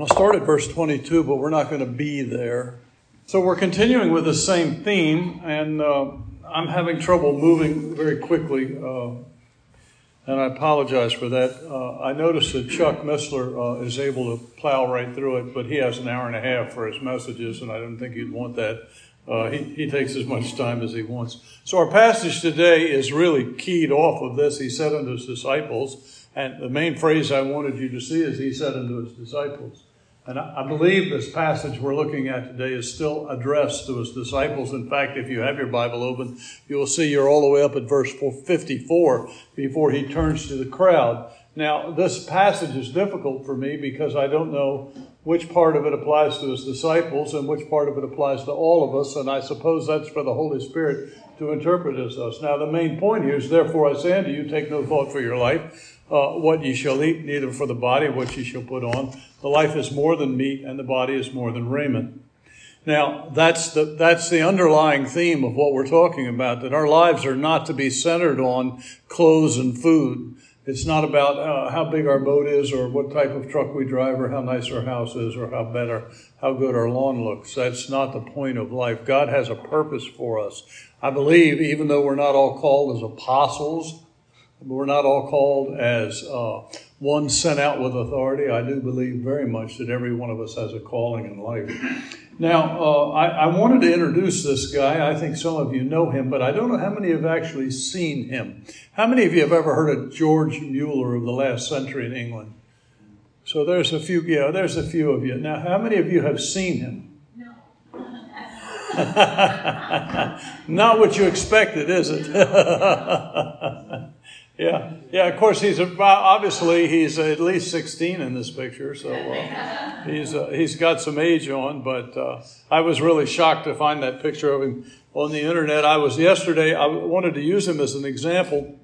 I'll start at verse 22, but we're not going to be there. So we're continuing with the same theme, and uh, I'm having trouble moving very quickly, uh, and I apologize for that. Uh, I noticed that Chuck Missler uh, is able to plow right through it, but he has an hour and a half for his messages, and I don't think he'd want that. Uh, he, he takes as much time as he wants. So our passage today is really keyed off of this. He said unto his disciples, and the main phrase I wanted you to see is he said unto his disciples. And I believe this passage we're looking at today is still addressed to his disciples. In fact, if you have your Bible open, you will see you're all the way up at verse 54 before he turns to the crowd. Now, this passage is difficult for me because I don't know which part of it applies to his disciples and which part of it applies to all of us. And I suppose that's for the Holy Spirit to interpret as us. Now, the main point here is, therefore, I say unto you, take no thought for your life uh, what ye shall eat, neither for the body what ye shall put on. The life is more than meat, and the body is more than raiment. Now, that's the, that's the underlying theme of what we're talking about, that our lives are not to be centered on clothes and food. It's not about uh, how big our boat is or what type of truck we drive or how nice our house is or how better, how good our lawn looks. That's not the point of life. God has a purpose for us. I believe, even though we're not all called as apostles, we're not all called as uh, one sent out with authority. I do believe very much that every one of us has a calling in life. Now, uh, I, I, wanted to introduce this guy. I think some of you know him, but I don't know how many have actually seen him. How many of you have ever heard of George Mueller of the last century in England? So there's a few, yeah, there's a few of you. Now, how many of you have seen him? No. Not what you expected, is it? Yeah, yeah. Of course, he's obviously he's at least sixteen in this picture, so uh, he's uh, he's got some age on. But uh, I was really shocked to find that picture of him on the internet. I was yesterday. I wanted to use him as an example,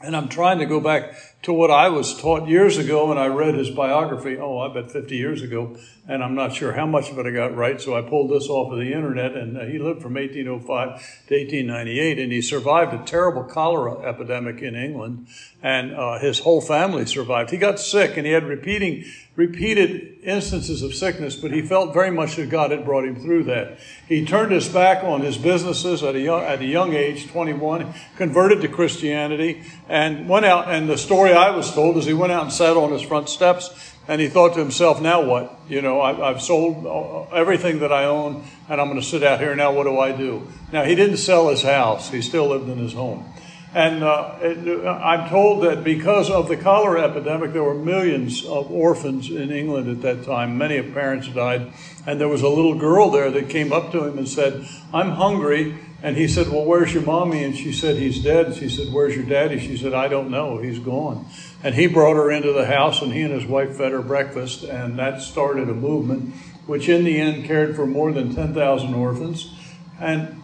and I'm trying to go back to what I was taught years ago when I read his biography. Oh, I bet 50 years ago, and I'm not sure how much of it I got right. So I pulled this off of the internet, and uh, he lived from 1805 to 1898, and he survived a terrible cholera epidemic in England, and uh, his whole family survived. He got sick, and he had repeating repeated instances of sickness, but he felt very much that God had brought him through that. He turned his back on his businesses at a young, at a young age, 21, converted to Christianity, and went out. And the story I was told is he went out and sat on his front steps, and he thought to himself, "Now what? You know, I, I've sold uh, everything that I own, and I'm going to sit out here now. What do I do?" Now he didn't sell his house; he still lived in his home. And uh, it, I'm told that because of the cholera epidemic, there were millions of orphans in England at that time. Many of parents died. And there was a little girl there that came up to him and said, I'm hungry. And he said, Well, where's your mommy? And she said, He's dead. And she said, Where's your daddy? She said, I don't know. He's gone. And he brought her into the house, and he and his wife fed her breakfast. And that started a movement, which in the end cared for more than 10,000 orphans. And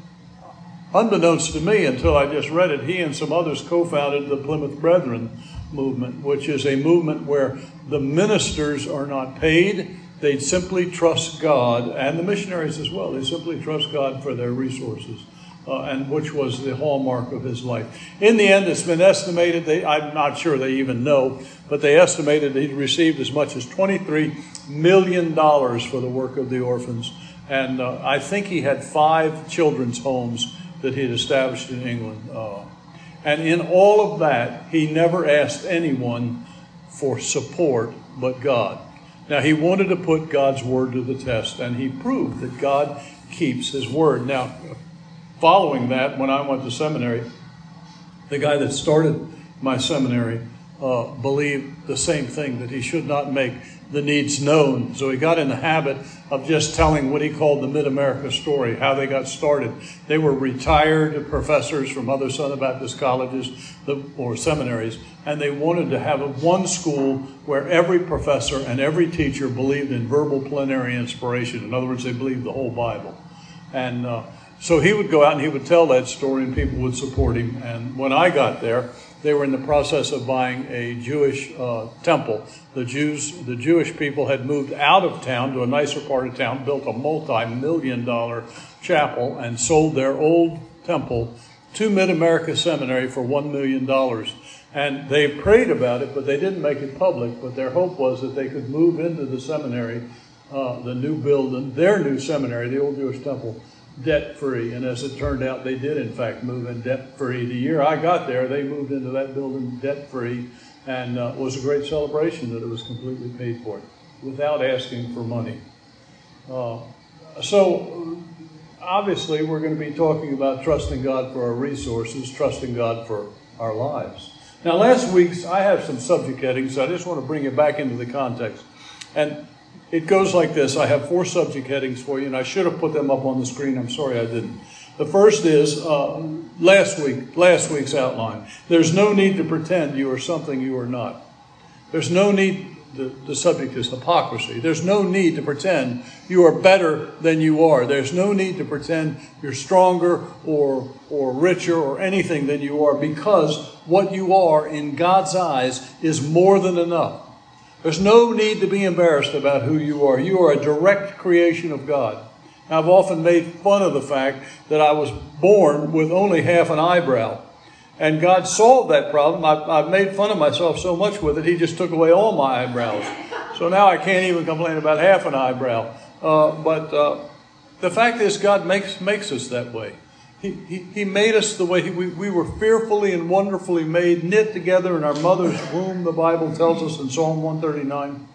Unbeknownst to me, until I just read it, he and some others co founded the Plymouth Brethren movement, which is a movement where the ministers are not paid. They simply trust God, and the missionaries as well. They simply trust God for their resources. Uh, and which was the hallmark of his life. In the end, it's been estimated, they, I'm not sure they even know, but they estimated he received as much as $23 million for the work of the orphans. And uh, I think he had five children's homes that he had established in England. Uh, and in all of that, he never asked anyone for support but God. Now, he wanted to put God's word to the test, and he proved that God keeps his word. Now, following that, when I went to seminary, the guy that started my seminary uh, believed the same thing that he should not make the needs known. So he got in the habit of just telling what he called the Mid America story, how they got started. They were retired professors from other Southern Baptist colleges or seminaries, and they wanted to have one school where every professor and every teacher believed in verbal plenary inspiration. In other words, they believed the whole Bible. And uh, so he would go out and he would tell that story, and people would support him. And when I got there, they were in the process of buying a Jewish uh, temple. The Jews, the Jewish people had moved out of town to a nicer part of town, built a multi-million dollar chapel, and sold their old temple to Mid America Seminary for $1 million. And they prayed about it, but they didn't make it public. But their hope was that they could move into the seminary, uh, the new building, their new seminary, the Old Jewish Temple, debt free. And as it turned out, they did, in fact, move in debt free. The year I got there, they moved into that building debt free, and uh, was a great celebration that it was completely paid for without asking for money. Uh, so, obviously, we're going to be talking about trusting God for our resources, trusting God for our lives. Now, last week's, I have some subject headings, so I just want to bring it back into the context. And it goes like this I have four subject headings for you, and I should have put them up on the screen. I'm sorry I didn't. The first is uh, last week, last week's outline. There's no need to pretend you are something you are not. There's no need, the, the subject is hypocrisy. There's no need to pretend you are better than you are. There's no need to pretend you're stronger or, or richer or anything than you are because what you are in God's eyes is more than enough. There's no need to be embarrassed about who you are. You are a direct creation of God. I've often made fun of the fact that I was born with only half an eyebrow. And God solved that problem. I've, I've, made fun of myself so much with it, He just took away all my eyebrows. So now I can't even complain about half an eyebrow. Uh, but uh, the fact is, God makes, makes us that way. He, he, made us the way we, we were fearfully and wonderfully made, knit together in our mother's womb, the Bible tells us in Psalm 139.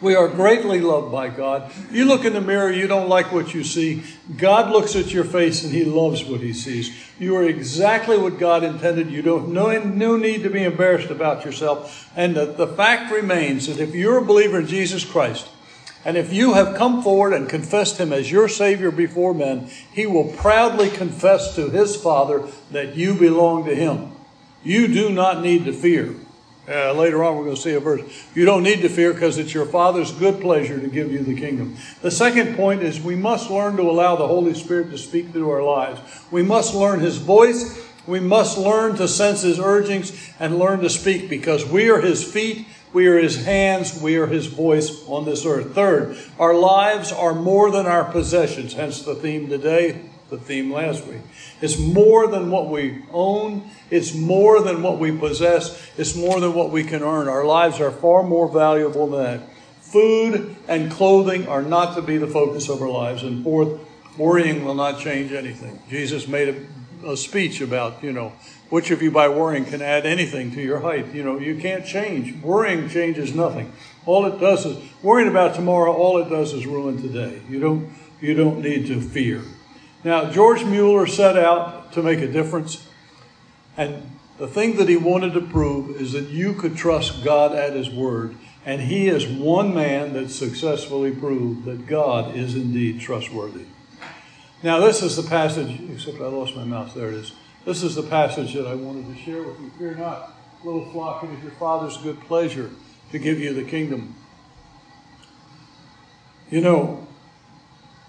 We are greatly loved by God. You look in the mirror, you don't like what you see. God looks at your face and He loves what He sees. You are exactly what God intended. You don't no, no need to be embarrassed about yourself. And the, the fact remains that if you're a believer in Jesus Christ, and if you have come forward and confessed him as your Savior before men, he will proudly confess to his Father that you belong to him. You do not need to fear. Uh, later on, we're going to see a verse. You don't need to fear because it's your Father's good pleasure to give you the kingdom. The second point is we must learn to allow the Holy Spirit to speak through our lives. We must learn His voice. We must learn to sense His urgings and learn to speak because we are His feet, we are His hands, we are His voice on this earth. Third, our lives are more than our possessions, hence the theme today the theme last week. It's more than what we own, it's more than what we possess, it's more than what we can earn. Our lives are far more valuable than that. Food and clothing are not to be the focus of our lives. And fourth, worrying will not change anything. Jesus made a, a speech about, you know, which of you by worrying can add anything to your height? You know, you can't change. Worrying changes nothing. All it does is worrying about tomorrow, all it does is ruin today. You don't you don't need to fear. Now, George Mueller set out to make a difference, and the thing that he wanted to prove is that you could trust God at His word, and he is one man that successfully proved that God is indeed trustworthy. Now, this is the passage, except I lost my mouse, there it is. This is the passage that I wanted to share with you. Fear not, little flock, it is your Father's good pleasure to give you the kingdom. You know,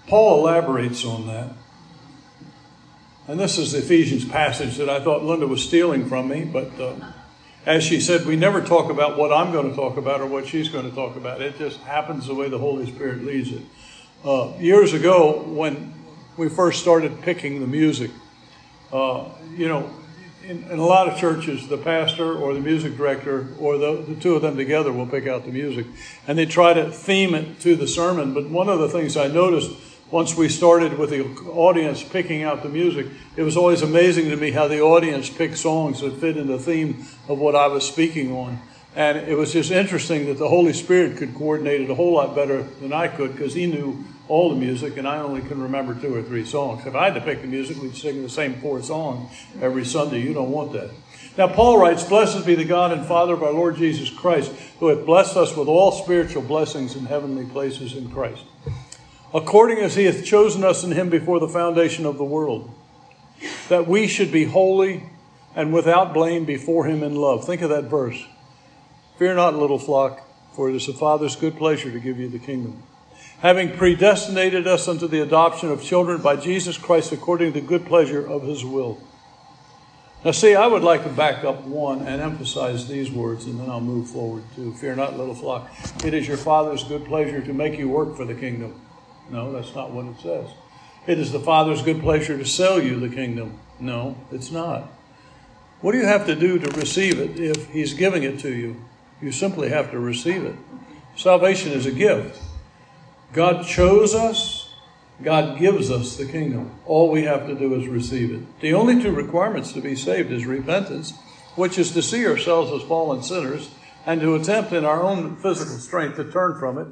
Paul elaborates on that. And this is the Ephesians passage that I thought Linda was stealing from me, but uh, as she said, we never talk about what I'm going to talk about or what she's going to talk about. It just happens the way the Holy Spirit leads it. Uh, years ago, when we first started picking the music, uh, you know, in, in, a lot of churches, the pastor or the music director or the, the two of them together will pick out the music. And they try to theme it to the sermon. But one of the things I noticed once we started with the audience picking out the music, it was always amazing to me how the audience picked songs that fit in the theme of what I was speaking on. And it was just interesting that the Holy Spirit could coordinate it a whole lot better than I could because He knew all the music and I only can remember two or three songs. If I had to pick the music, we'd sing the same four songs every Sunday. You don't want that. Now, Paul writes, Blessed be the God and Father of our Lord Jesus Christ, who hath blessed us with all spiritual blessings in heavenly places in Christ according as he hath chosen us in him before the foundation of the world, that we should be holy and without blame before him in love. Think of that verse. Fear not, little flock, for it is the Father's good pleasure to give you the kingdom. Having predestinated us unto the adoption of children by Jesus Christ according to the good pleasure of his will. Now, see, I would like to back up one and emphasize these words, and then I'll move forward to Fear not, little flock. It is your Father's good pleasure to make you work for the kingdom. No, that's not what it says. It is the Father's good pleasure to sell you the kingdom. No, it's not. What do you have to do to receive it if He's giving it to you? You simply have to receive it. Salvation is a gift. God chose us, God gives us the kingdom. All we have to do is receive it. The only two requirements to be saved is repentance, which is to see ourselves as fallen sinners and to attempt in our own physical strength to turn from it,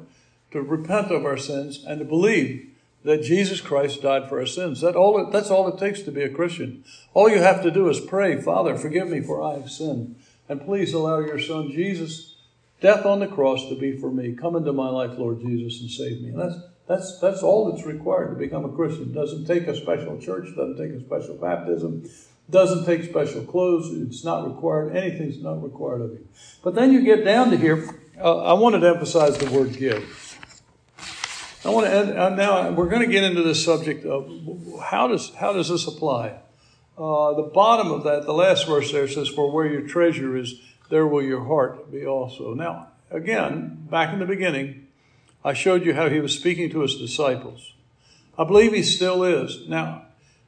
to repent of our sins, and to believe that Jesus Christ died for our sins. That all it, that's all it takes to be a Christian. All you have to do is pray, Father, forgive me for I have sinned. And please allow your son Jesus' death on the cross to be for me. Come into my life, Lord Jesus, and save me. And that's that's that's all that's required to become a Christian. It doesn't take a special church, doesn't take a special baptism, doesn't take special clothes. It's not required. Anything's not required of you. But then you get down to here. Uh, I wanted to emphasize the word give. I want to uh, now we're going to get into this subject of how does how does this apply? Uh, the bottom of that, the last verse there says, "For where your treasure is, there will your heart be also." Now, again, back in the beginning, I showed you how he was speaking to his disciples. I believe he still is. Now,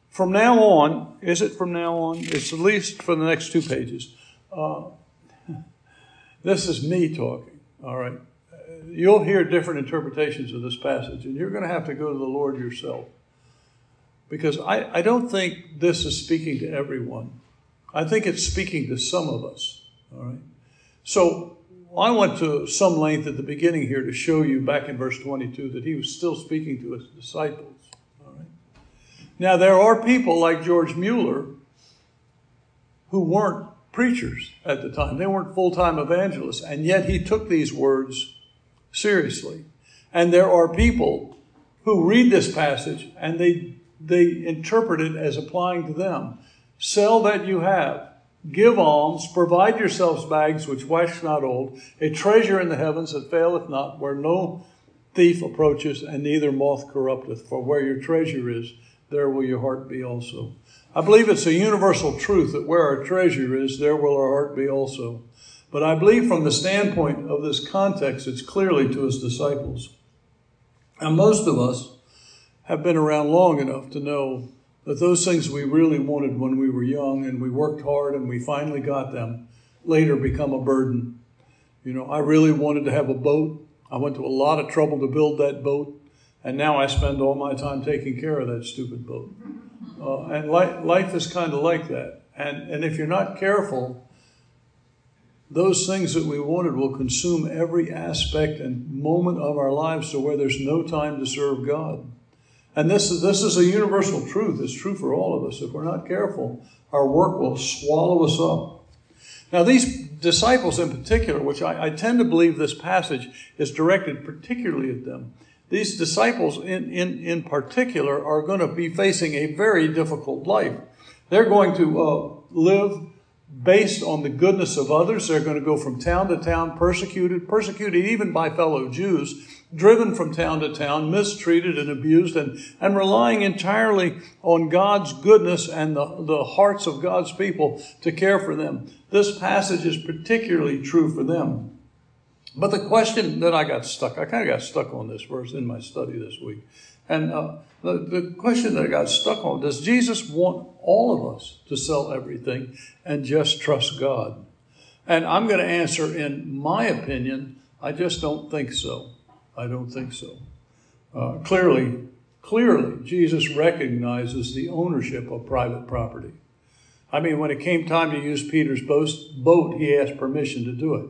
from now on, is it from now on? It's at least for the next two pages. Uh, this is me talking. All right you'll hear different interpretations of this passage, and you're going to have to go to the Lord yourself. Because I, I don't think this is speaking to everyone. I think it's speaking to some of us. All right. So I went to some length at the beginning here to show you back in verse 22 that he was still speaking to his disciples. All right. Now there are people like George Mueller who weren't preachers at the time. They weren't full-time evangelists, and yet he took these words seriously. And there are people who read this passage and they, they interpret it as applying to them. Sell that you have. Give alms, provide yourselves bags which wax not old, a treasure in the heavens that faileth not, where no thief approaches and neither moth corrupteth. For where your treasure is, there will your heart be also. I believe it's a universal truth that where our treasure is, there will our heart be also. But I believe from the standpoint of this context, it's clearly to his disciples. And most of us have been around long enough to know that those things we really wanted when we were young and we worked hard and we finally got them later become a burden. You know, I really wanted to have a boat. I went to a lot of trouble to build that boat. And now I spend all my time taking care of that stupid boat. Uh, and li- life is kind of like that. And, and if you're not careful, those things that we wanted will consume every aspect and moment of our lives to where there's no time to serve God. And this is, this is a universal truth. It's true for all of us. If we're not careful, our work will swallow us up. Now, these disciples in particular, which I, I tend to believe this passage is directed particularly at them, these disciples in, in, in particular are going to be facing a very difficult life. They're going to uh, live based on the goodness of others. They're going to go from town to town, persecuted, persecuted even by fellow Jews, driven from town to town, mistreated and abused, and, and relying entirely on God's goodness and the, the hearts of God's people to care for them. This passage is particularly true for them. But the question that I got stuck, I kind of got stuck on this verse in my study this week. And uh, the, the question that I got stuck on does Jesus want all of us to sell everything and just trust God? And I'm going to answer, in my opinion, I just don't think so. I don't think so. Uh, clearly, clearly, Jesus recognizes the ownership of private property. I mean, when it came time to use Peter's boat, he asked permission to do it.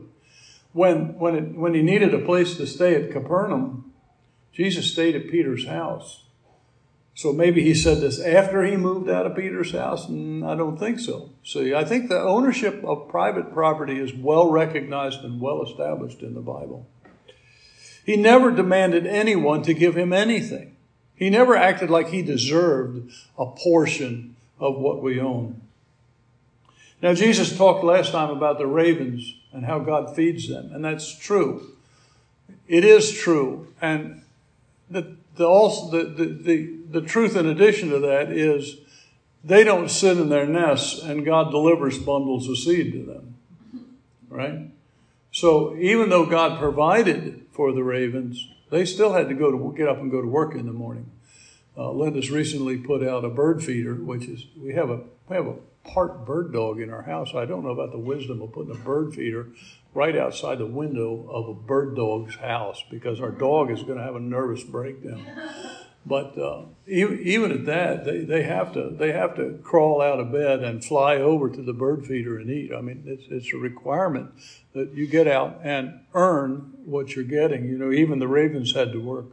When, when, it, when he needed a place to stay at Capernaum, Jesus stayed at Peter's house. So maybe he said this after he moved out of Peter's house? Mm, I don't think so. See, I think the ownership of private property is well recognized and well established in the Bible. He never demanded anyone to give him anything. He never acted like he deserved a portion of what we own. Now, Jesus talked last time about the ravens and how God feeds them, and that's true. It is true. And the, the, also, the, the, the, the truth in addition to that is they don't sit in their nests and God delivers bundles of seed to them. Right? So even though God provided for the ravens, they still had to go to get up and go to work in the morning. Uh, Linda's recently put out a bird feeder, which is we have a we have a part bird dog in our house. I don't know about the wisdom of putting a bird feeder right outside the window of a bird dog's house because our dog is going to have a nervous breakdown. But uh, even, even at that, they, they have to they have to crawl out of bed and fly over to the bird feeder and eat. I mean, it's it's a requirement that you get out and earn what you're getting. You know, even the ravens had to work.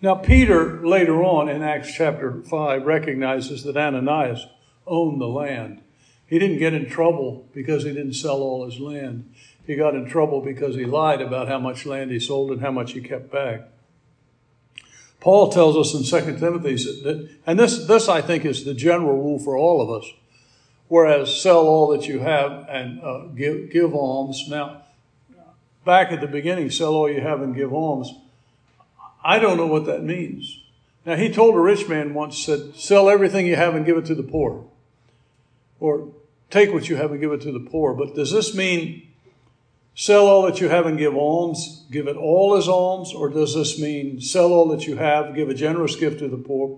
Now, Peter later on in Acts chapter five recognizes that Ananias owned the land. He didn't get in trouble because he didn't sell all his land. He got in trouble because he lied about how much land he sold and how much he kept back. Paul tells us in 2 Timothy that, and this, this I think is the general rule for all of us, whereas sell all that you have and uh, give, give alms. Now, back at the beginning, sell all you have and give alms. I don't know what that means. Now, he told a rich man once, said, sell everything you have and give it to the poor. Or take what you have and give it to the poor. But does this mean Sell all that you have and give alms, give it all as alms, or does this mean sell all that you have, give a generous gift to the poor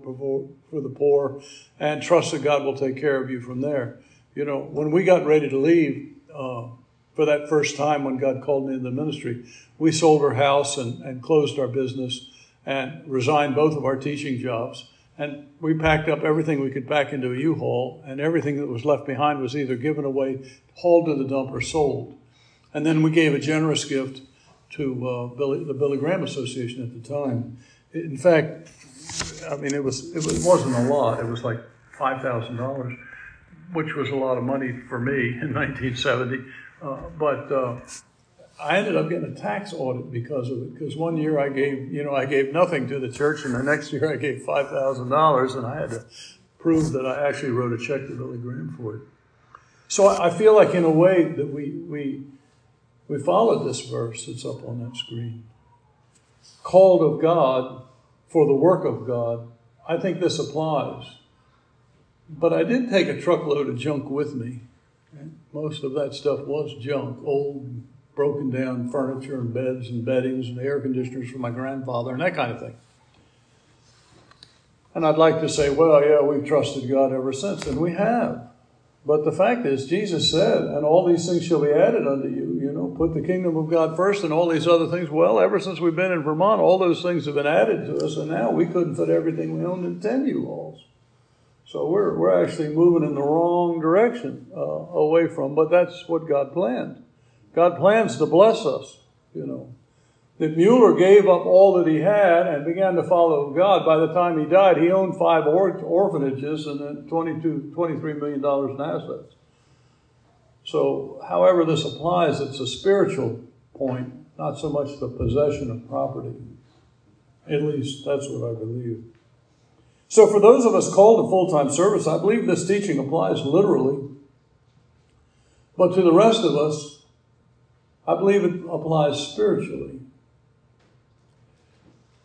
for the poor, and trust that God will take care of you from there? You know, when we got ready to leave uh, for that first time when God called me into the ministry, we sold our house and, and closed our business and resigned both of our teaching jobs. And we packed up everything we could pack into a U-Haul, and everything that was left behind was either given away, hauled to the dump, or sold. And then we gave a generous gift to uh, Billy, the Billy Graham Association at the time. In fact, I mean, it was it, was, not a lot. It was like five thousand dollars, which was a lot of money for me in 1970. Uh, but uh, I ended up getting a tax audit because of it. Because one year I gave, you know, I gave nothing to the church, and the next year I gave five thousand dollars, and I had to prove that I actually wrote a check to Billy Graham for it. So I feel like, in a way, that we we we followed this verse that's up on that screen. Called of God for the work of God. I think this applies. But I did take a truckload of junk with me. Most of that stuff was junk, old, broken down furniture and beds and beddings and air conditioners for my grandfather and that kind of thing. And I'd like to say, well, yeah, we've trusted God ever since, and we have. But the fact is, Jesus said, and all these things shall be added unto you. Put the kingdom of God first and all these other things. Well, ever since we've been in Vermont, all those things have been added to us, and now we couldn't fit everything we owned in 10 U-Hauls. So we're, we're actually moving in the wrong direction uh, away from, but that's what God planned. God plans to bless us, you know that Mueller gave up all that he had and began to follow God. By the time he died, he owned five or- orphanages and then 22, $23 million in assets. So, however this applies, it's a spiritual point, not so much the possession of property. At least that's what I believe. So, for those of us called to full time service, I believe this teaching applies literally. But to the rest of us, I believe it applies spiritually.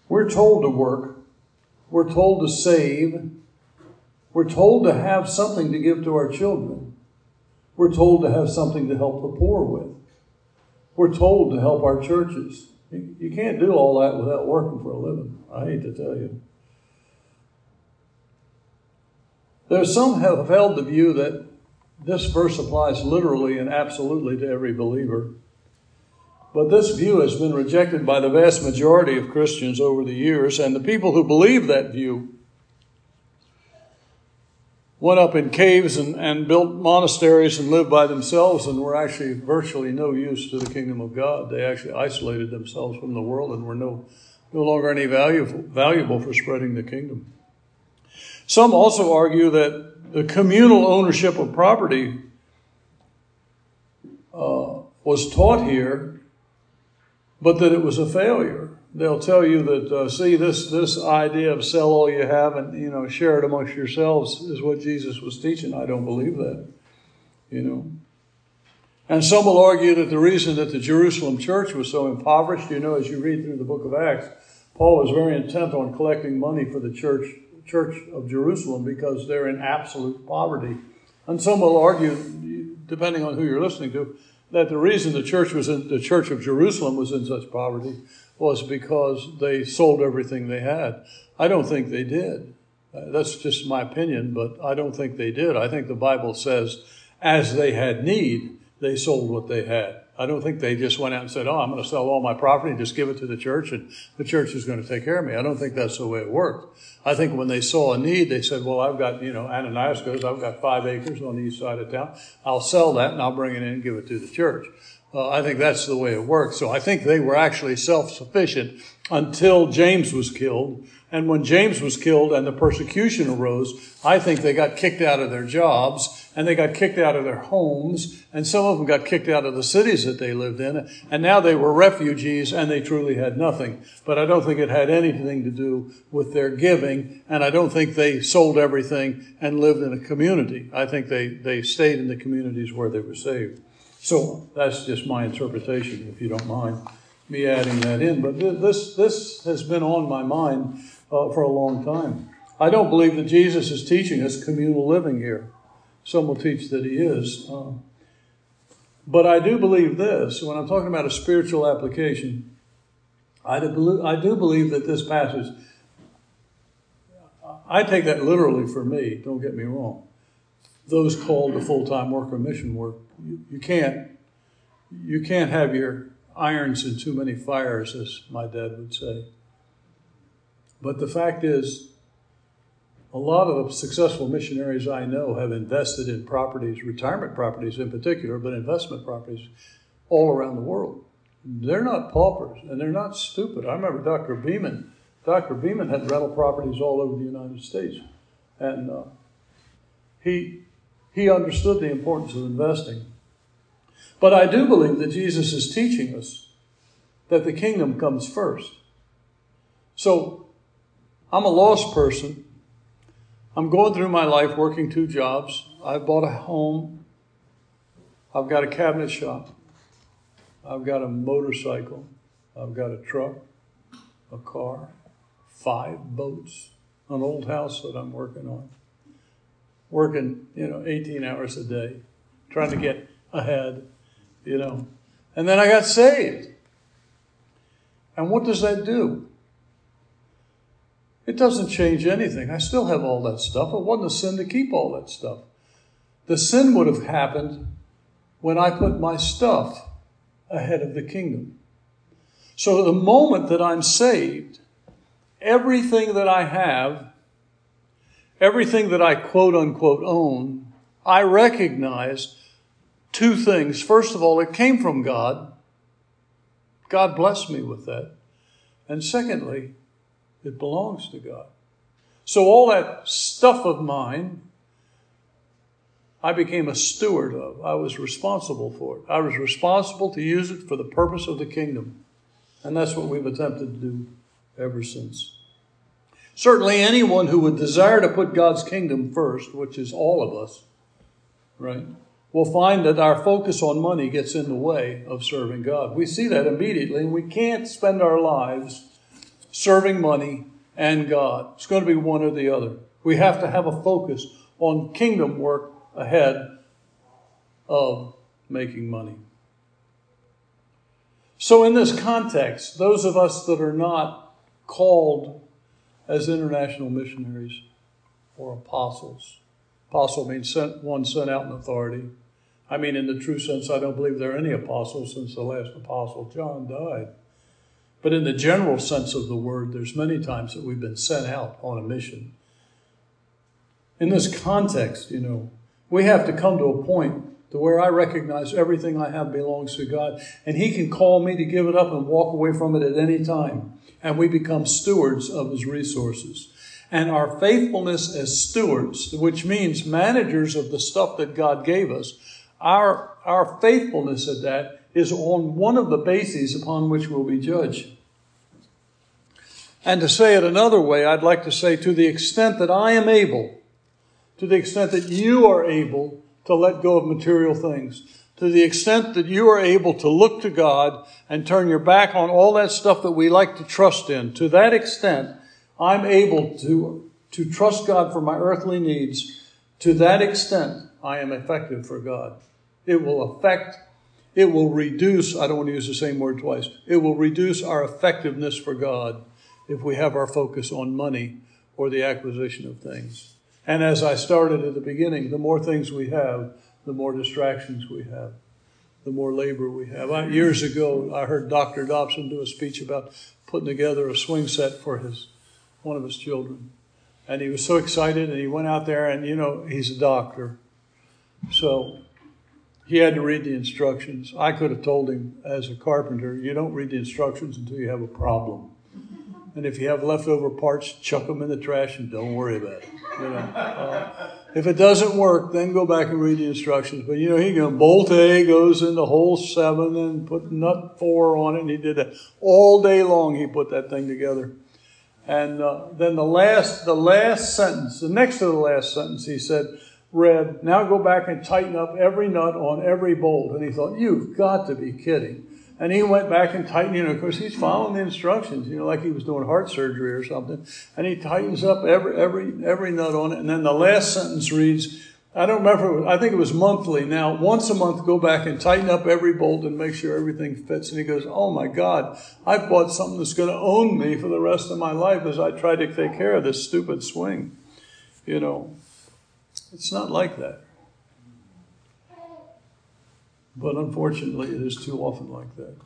We're told to work. We're told to save. We're told to have something to give to our children. We're told to have something to help the poor with. We're told to help our churches. You can't do all that without working for a living. I hate to tell you. There's some who have held the view that this verse applies literally and absolutely to every believer. But this view has been rejected by the vast majority of Christians over the years, and the people who believe that view went up in caves and, and built monasteries and lived by themselves and were actually virtually no use to the kingdom of God. They actually isolated themselves from the world and were no, no longer any valuable, valuable for spreading the kingdom. Some also argue that the communal ownership of property uh, was taught here but that it was a failure. They'll tell you that, uh, see, this, this idea of sell all you have and, you know, share it amongst yourselves is what Jesus was teaching. I don't believe that, you know. And some will argue that the reason that the Jerusalem church was so impoverished, you know, as you read through the book of Acts, Paul was very intent on collecting money for the church, church of Jerusalem because they're in absolute poverty. And some will argue, depending on who you're listening to, that the reason the church was in the church of Jerusalem was in such poverty was because they sold everything they had. I don't think they did. Uh, that's just my opinion, but I don't think they did. I think the Bible says, as they had need, they sold what they had. I don't think they just went out and said, Oh, I'm going to sell all my property and just give it to the church and the church is going to take care of me. I don't think that's the way it worked. I think when they saw a need, they said, Well, I've got, you know, Ananias goes, I've got five acres on the east side of town. I'll sell that and I'll bring it in and give it to the church. Uh, I think that's the way it worked. So I think they were actually self sufficient until James was killed. And when James was killed and the persecution arose, I think they got kicked out of their jobs and they got kicked out of their homes and some of them got kicked out of the cities that they lived in. And now they were refugees and they truly had nothing. But I don't think it had anything to do with their giving. And I don't think they sold everything and lived in a community. I think they, they stayed in the communities where they were saved. So that's just my interpretation, if you don't mind me adding that in. But this, this has been on my mind uh, for a long time. I don't believe that Jesus is teaching us communal living here. Some will teach that he is. Uh, but I do believe this when I'm talking about a spiritual application, I do, believe, I do believe that this passage, I take that literally for me, don't get me wrong. Those called to full time work or mission work, you, you can't you can't have your irons in too many fires, as my dad would say. But the fact is, a lot of the successful missionaries I know have invested in properties, retirement properties in particular, but investment properties all around the world. They're not paupers and they're not stupid. I remember Dr. Beeman. Dr. Beeman had rental properties all over the United States. And uh, he, he understood the importance of investing. But I do believe that Jesus is teaching us that the kingdom comes first. So I'm a lost person. I'm going through my life working two jobs. I've bought a home. I've got a cabinet shop. I've got a motorcycle. I've got a truck, a car, five boats, an old house that I'm working on. Working, you know, 18 hours a day, trying to get ahead, you know. And then I got saved. And what does that do? It doesn't change anything. I still have all that stuff. It wasn't a sin to keep all that stuff. The sin would have happened when I put my stuff ahead of the kingdom. So the moment that I'm saved, everything that I have, everything that I quote unquote own, I recognize two things. First of all, it came from God. God blessed me with that. And secondly, it belongs to God. So all that stuff of mine, I became a steward of. I was responsible for it. I was responsible to use it for the purpose of the kingdom. And that's what we've attempted to do ever since. Certainly, anyone who would desire to put God's kingdom first, which is all of us, right, will find that our focus on money gets in the way of serving God. We see that immediately, and we can't spend our lives serving money, and God. It's going to be one or the other. We have to have a focus on kingdom work ahead of making money. So, in this context, those of us that are not called as international missionaries or apostles, apostle means sent, one sent out in authority. I mean, in the true sense, I don't believe there are any apostles since the last apostle, John, died. But in the general sense of the word, there's many times that we've been sent out on a mission. In this context, you know, we have to come to a point to where I recognize everything I have belongs to God, and He can call me to give it up and walk away from it at any time. And we become stewards of His resources. And our faithfulness as stewards, which means managers of the stuff that God gave us, our, our faithfulness at that is on one of the bases upon which we'll be judged. And to say it another way, I'd like to say to the extent that I am able, to the extent that you are able to let go of material things, to the extent that you are able to look to God and turn your back on all that stuff that we like to trust in, to that extent, I'm able to, to trust God for my earthly needs. To that extent, I am effective for God. It will affect it will reduce, I don't want to use the same word twice, it will reduce our effectiveness for God if we have our focus on money or the acquisition of things. And as I started at the beginning, the more things we have, the more distractions we have, the more labor we have. I, years ago, I heard Dr. Dobson do a speech about putting together a swing set for his one of his children. And he was so excited, and he went out there, and you know, he's a doctor. So he had to read the instructions. I could have told him as a carpenter, you don't read the instructions until you have a problem. And if you have leftover parts, chuck them in the trash and don't worry about it. You know, uh, if it doesn't work, then go back and read the instructions. But you know, he goes bolt A goes into hole seven and put nut four on it, and he did that all day long. He put that thing together. And uh, then the last, the last sentence, the next to the last sentence, he said, read, now go back and tighten up every nut on every bolt. And he thought, you've got to be kidding. And he went back and tightened, you know, of course he's following the instructions, you know, like he was doing heart surgery or something. And he tightens up every, every, every nut on it. And then the last sentence reads, I don't remember, I think it was monthly. Now, once a month, go back and tighten up every bolt and make sure everything fits. And he goes, Oh my God, I bought something that's going to own me for the rest of my life as I try to take care of this stupid swing. You know, it's not like that. But unfortunately, it is too often like that.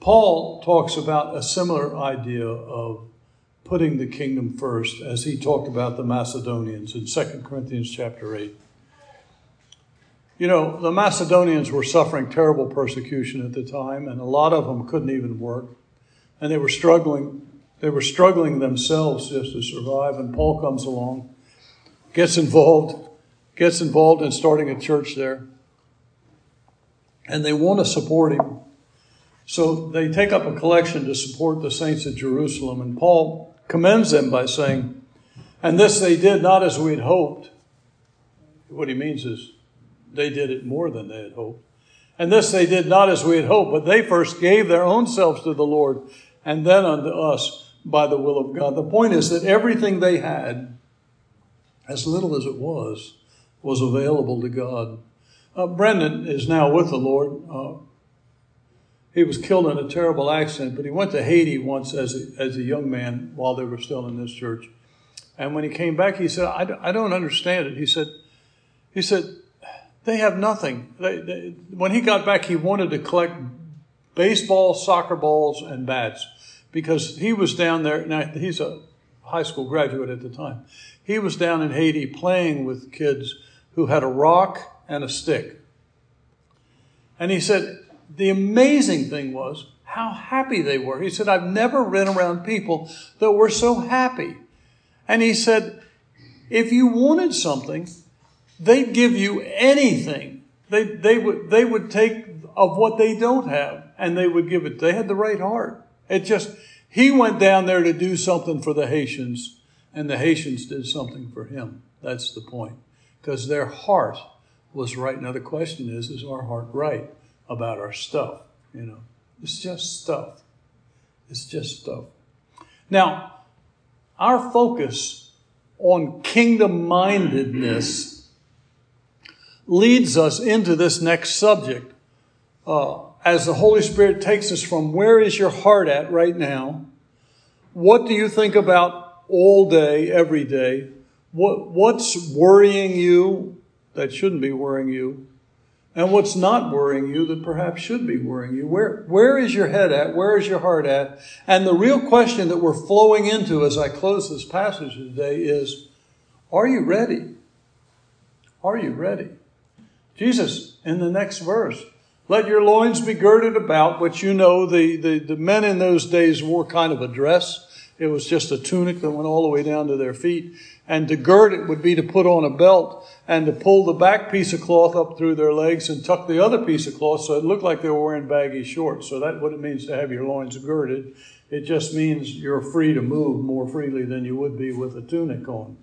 Paul talks about a similar idea of putting the kingdom first as he talked about the Macedonians in 2 Corinthians chapter 8. You know, the Macedonians were suffering terrible persecution at the time, and a lot of them couldn't even work. And they were struggling, they were struggling themselves just to survive. And Paul comes along, gets involved, gets involved in starting a church there and they want to support him. So they take up a collection to support the saints at Jerusalem. And Paul commends them by saying, And this they did not as we had hoped. What he means is they did it more than they had hoped. And this they did not as we had hoped, but they first gave their own selves to the Lord and then unto us by the will of God. The point is that everything they had, as little as it was, was available to God. Uh, Brendan is now with the Lord. Uh, he was killed in a terrible accident, but he went to Haiti once as a, as a young man while they were still in this church. And when he came back, he said, I, I don't understand it. He said, he said, they have nothing. They, they, when he got back, he wanted to collect baseball, soccer balls, and bats because he was down there. Now, he's a high school graduate at the time. He was down in Haiti playing with kids who had a rock and a stick. And he said, the amazing thing was how happy they were. He said, I've never been around people that were so happy. And he said, if you wanted something, they'd give you anything. They, they, would, they would take of what they don't have and they would give it. They had the right heart. It just, he went down there to do something for the Haitians and the Haitians did something for him. That's the point. Because their heart was right. Now the question is, is our heart right about our stuff? You know, it's just stuff. It's just stuff. Now, our focus on kingdom mindedness leads us into this next subject. Uh, as the Holy Spirit takes us from where is your heart at right now? What do you think about all day, every day? What, what's worrying you? That shouldn't be worrying you, and what's not worrying you that perhaps should be worrying you. Where, where is your head at? Where is your heart at? And the real question that we're flowing into as I close this passage today is Are you ready? Are you ready? Jesus, in the next verse, let your loins be girded about, which you know the, the, the men in those days wore kind of a dress. It was just a tunic that went all the way down to their feet. And to gird it would be to put on a belt and to pull the back piece of cloth up through their legs and tuck the other piece of cloth so it looked like they were wearing baggy shorts. So that's what it means to have your loins girded. It just means you're free to move more freely than you would be with a tunic on.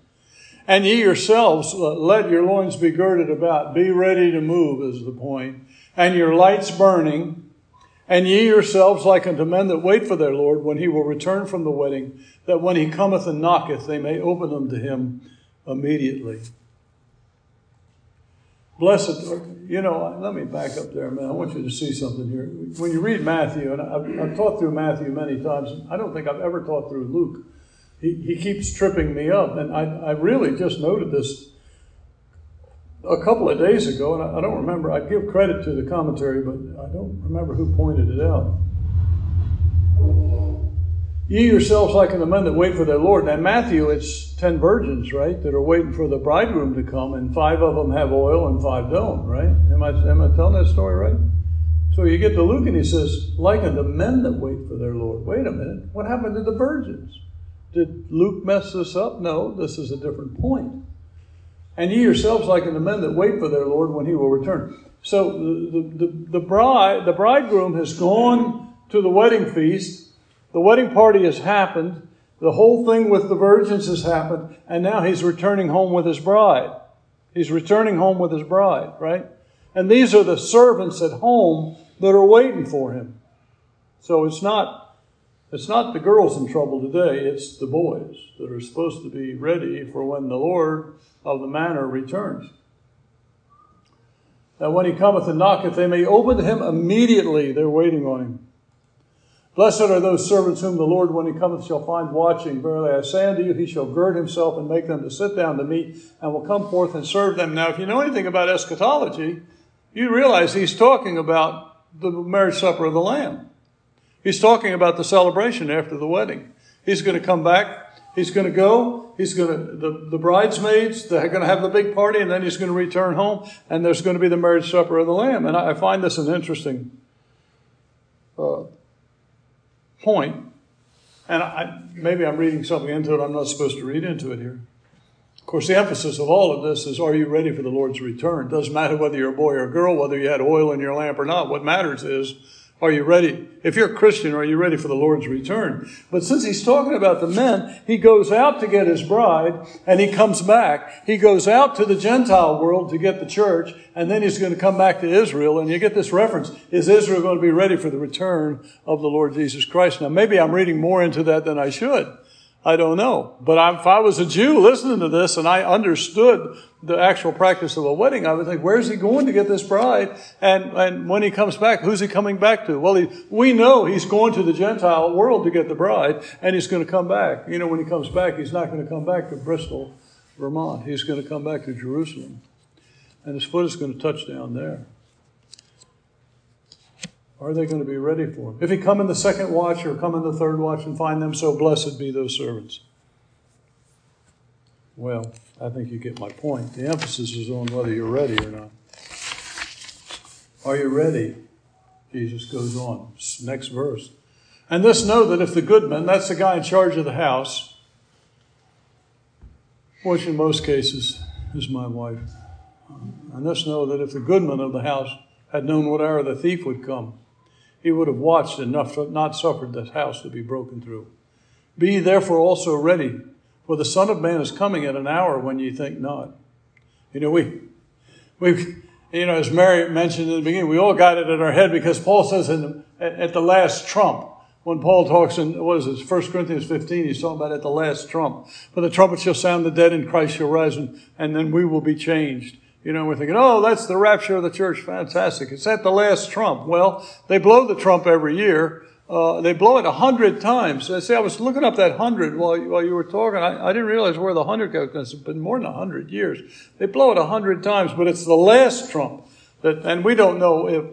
And ye yourselves, uh, let your loins be girded about. Be ready to move is the point. And your lights burning. And ye yourselves like unto men that wait for their Lord when he will return from the wedding, that when he cometh and knocketh, they may open them to him immediately. Blessed, you know, let me back up there, man. I want you to see something here. When you read Matthew, and I've, I've taught through Matthew many times, I don't think I've ever taught through Luke. he, he keeps tripping me up. And I, I really just noted this a couple of days ago, and I, don't remember, I give credit to the commentary, but I don't remember who pointed it out. Ye yourselves like the men that wait for their Lord. Now, Matthew, it's ten virgins, right, that are waiting for the bridegroom to come, and five of them have oil and five don't, right? Am I, am I telling that story right? So you get to Luke and he says, like the men that wait for their Lord. Wait a minute, what happened to the virgins? Did Luke mess this up? No, this is a different point. And ye yourselves like the men that wait for their Lord when he will return. So the, the, the bride, the bridegroom has gone to the wedding feast the wedding party has happened. The whole thing with the virgins has happened. And now he's returning home with his bride. He's returning home with his bride, right? And these are the servants at home that are waiting for him. So it's not, it's not the girls in trouble today, it's the boys that are supposed to be ready for when the Lord of the manor returns. That when he cometh and knocketh, they may open to him immediately. They're waiting on him. Blessed are those servants whom the Lord, when he cometh, shall find watching. Verily I say unto you, he shall gird himself and make them to sit down to meat, and will come forth and serve them. Now, if you know anything about eschatology, you realize he's talking about the marriage supper of the Lamb. He's talking about the celebration after the wedding. He's going to come back. He's going to go. He's going to, the, the bridesmaids, they're going to have the big party, and then he's going to return home, and there's going to be the marriage supper of the Lamb. And I, I find this an interesting uh, point, and I, maybe I'm reading something into it I'm not supposed to read into it here. Of course, the emphasis of all of this is are you ready for the Lord's return? Doesn't matter whether you're a boy or a girl, whether you had oil in your lamp or not. What matters is are you ready? If you're a Christian, are you ready for the Lord's return? But since he's talking about the men, he goes out to get his bride and he comes back. He goes out to the Gentile world to get the church and then he's going to come back to Israel. And you get this reference. Is Israel going to be ready for the return of the Lord Jesus Christ? Now, maybe I'm reading more into that than I should. I don't know. But if I was a Jew listening to this and I understood the actual practice of a wedding, I would think, where's he going to get this bride? And, and when he comes back, who's he coming back to? Well, he, we know he's going to the Gentile world to get the bride and he's going to come back. You know, when he comes back, he's not going to come back to Bristol, Vermont. He's going to come back to Jerusalem. And his foot is going to touch down there. Are they going to be ready for him? If he come in the second watch or come in the third watch and find them so, blessed be those servants. Well, I think you get my point. The emphasis is on whether you're ready or not. Are you ready? Jesus goes on. Next verse. And this know that if the goodman, that's the guy in charge of the house, which in most cases is my wife, and this know that if the goodman of the house had known what hour the thief would come, he would have watched enough to not suffered the house to be broken through. Be therefore also ready, for the Son of Man is coming at an hour when you think not. You know, we, we, you know, as Mary mentioned in the beginning, we all got it in our head because Paul says in the, at, the last trump, when Paul talks in, what is it, 1 Corinthians 15, he's talking about at the last trump. For the trumpet shall sound, the dead in Christ shall rise, and, and then we will be changed. You know, we're thinking, oh, that's the rapture of the church. Fantastic. It's at the last trump. Well, they blow the trump every year. Uh, they blow it a hundred times. I say I was looking up that hundred while, while you were talking. I, I didn't realize where the hundred goes because it's been more than a hundred years. They blow it a hundred times, but it's the last trump. That, and we don't know if,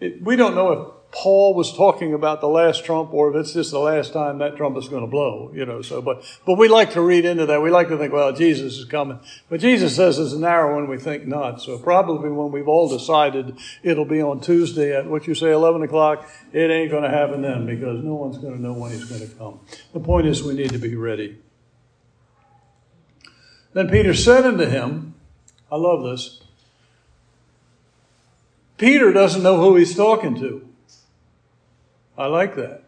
it, we don't know if Paul was talking about the last trump or if it's just the last time that trumpet's going to blow, you know, so, but, but we like to read into that. We like to think, well, Jesus is coming. But Jesus says it's hour when we think not. So probably when we've all decided it'll be on Tuesday at what you say, 11 o'clock, it ain't going to happen then because no one's going to know when he's going to come. The point is we need to be ready. Then Peter said unto him, I love this. Peter doesn't know who he's talking to. I like that.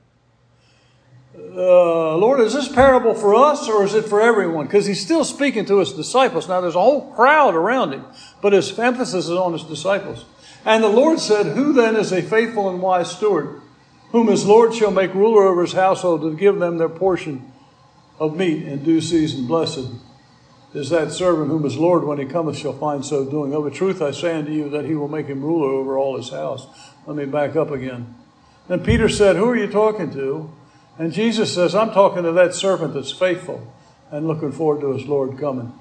Uh, Lord, is this parable for us or is it for everyone? Because he's still speaking to his disciples. Now, there's a whole crowd around him, but his emphasis is on his disciples. And the Lord said, Who then is a faithful and wise steward, whom his Lord shall make ruler over his household to give them their portion of meat in due season? Blessed is that servant whom his Lord, when he cometh, shall find so doing. Of a truth I say unto you that he will make him ruler over all his house. Let me back up again. And Peter said, Who are you talking to? And Jesus says, I'm talking to that servant that's faithful and looking forward to his Lord coming.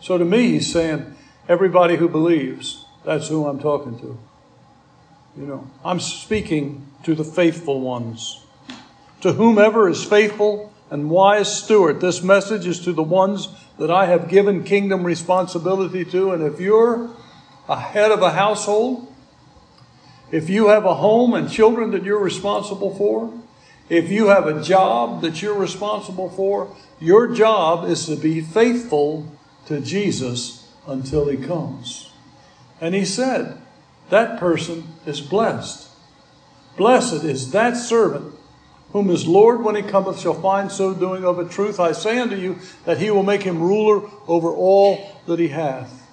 So to me, he's saying, everybody who believes, that's who I'm talking to. You know, I'm speaking to the faithful ones. To whomever is faithful and wise steward, this message is to the ones that I have given kingdom responsibility to. And if you're a head of a household, if you have a home and children that you're responsible for, if you have a job that you're responsible for, your job is to be faithful to Jesus until he comes. And he said, that person is blessed. Blessed is that servant whom his Lord, when he cometh, shall find so doing of a truth. I say unto you that he will make him ruler over all that he hath.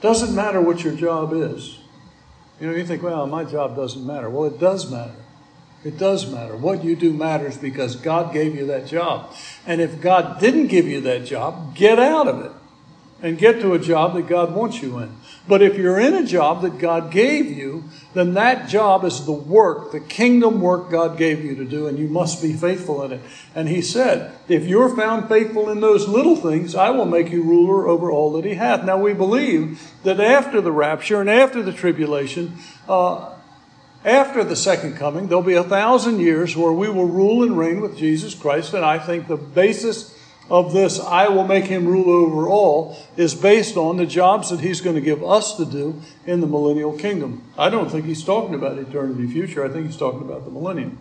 Doesn't matter what your job is. You know, you think, well, my job doesn't matter. Well, it does matter. It does matter. What you do matters because God gave you that job. And if God didn't give you that job, get out of it and get to a job that God wants you in. But if you're in a job that God gave you, then that job is the work, the kingdom work God gave you to do, and you must be faithful in it. And He said, If you're found faithful in those little things, I will make you ruler over all that He hath. Now we believe that after the rapture and after the tribulation, uh, after the second coming, there'll be a thousand years where we will rule and reign with Jesus Christ. And I think the basis of this, I will make him rule over all, is based on the jobs that he's going to give us to do in the millennial kingdom. I don't think he's talking about eternity future. I think he's talking about the millennium.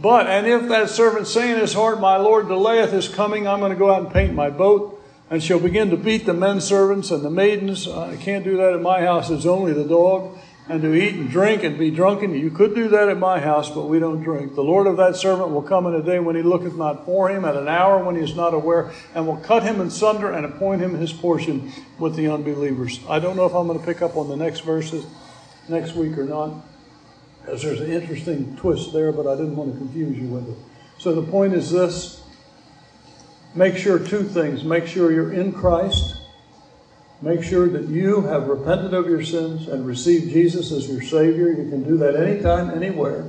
But, and if that servant say in his heart, My Lord delayeth his coming, I'm going to go out and paint my boat, and she'll begin to beat the men servants and the maidens. I can't do that at my house, it's only the dog and to eat and drink and be drunken. You could do that at my house, but we don't drink. The Lord of that servant will come in a day when he looketh not for him, at an hour when he is not aware, and will cut him in sunder and appoint him his portion with the unbelievers. I don't know if I'm going to pick up on the next verses next week or not, because there's an interesting twist there, but I didn't want to confuse you with it. So the point is this make sure two things make sure you're in Christ Make sure that you have repented of your sins and received Jesus as your Savior. You can do that anytime, anywhere.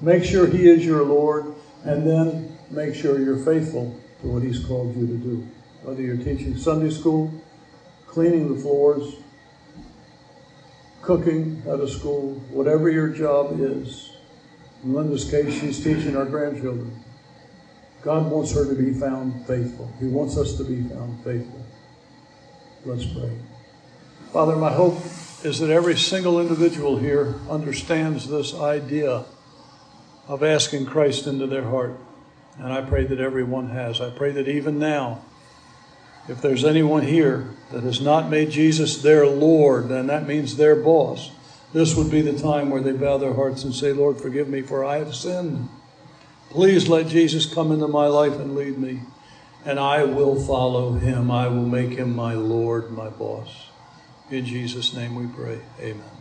Make sure He is your Lord, and then make sure you're faithful to what He's called you to do. Whether you're teaching Sunday school, cleaning the floors, cooking at a school, whatever your job is. In Linda's case, she's teaching our grandchildren. God wants her to be found faithful. He wants us to be found faithful. Let's pray. Father, my hope is that every single individual here understands this idea of asking Christ into their heart. And I pray that everyone has. I pray that even now, if there's anyone here that has not made Jesus their Lord, then that means their boss. This would be the time where they bow their hearts and say, Lord, forgive me, for I have sinned. Please let Jesus come into my life and lead me and I will follow him. I will make him my Lord, my boss. In Jesus' name we pray. Amen.